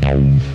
Tchau.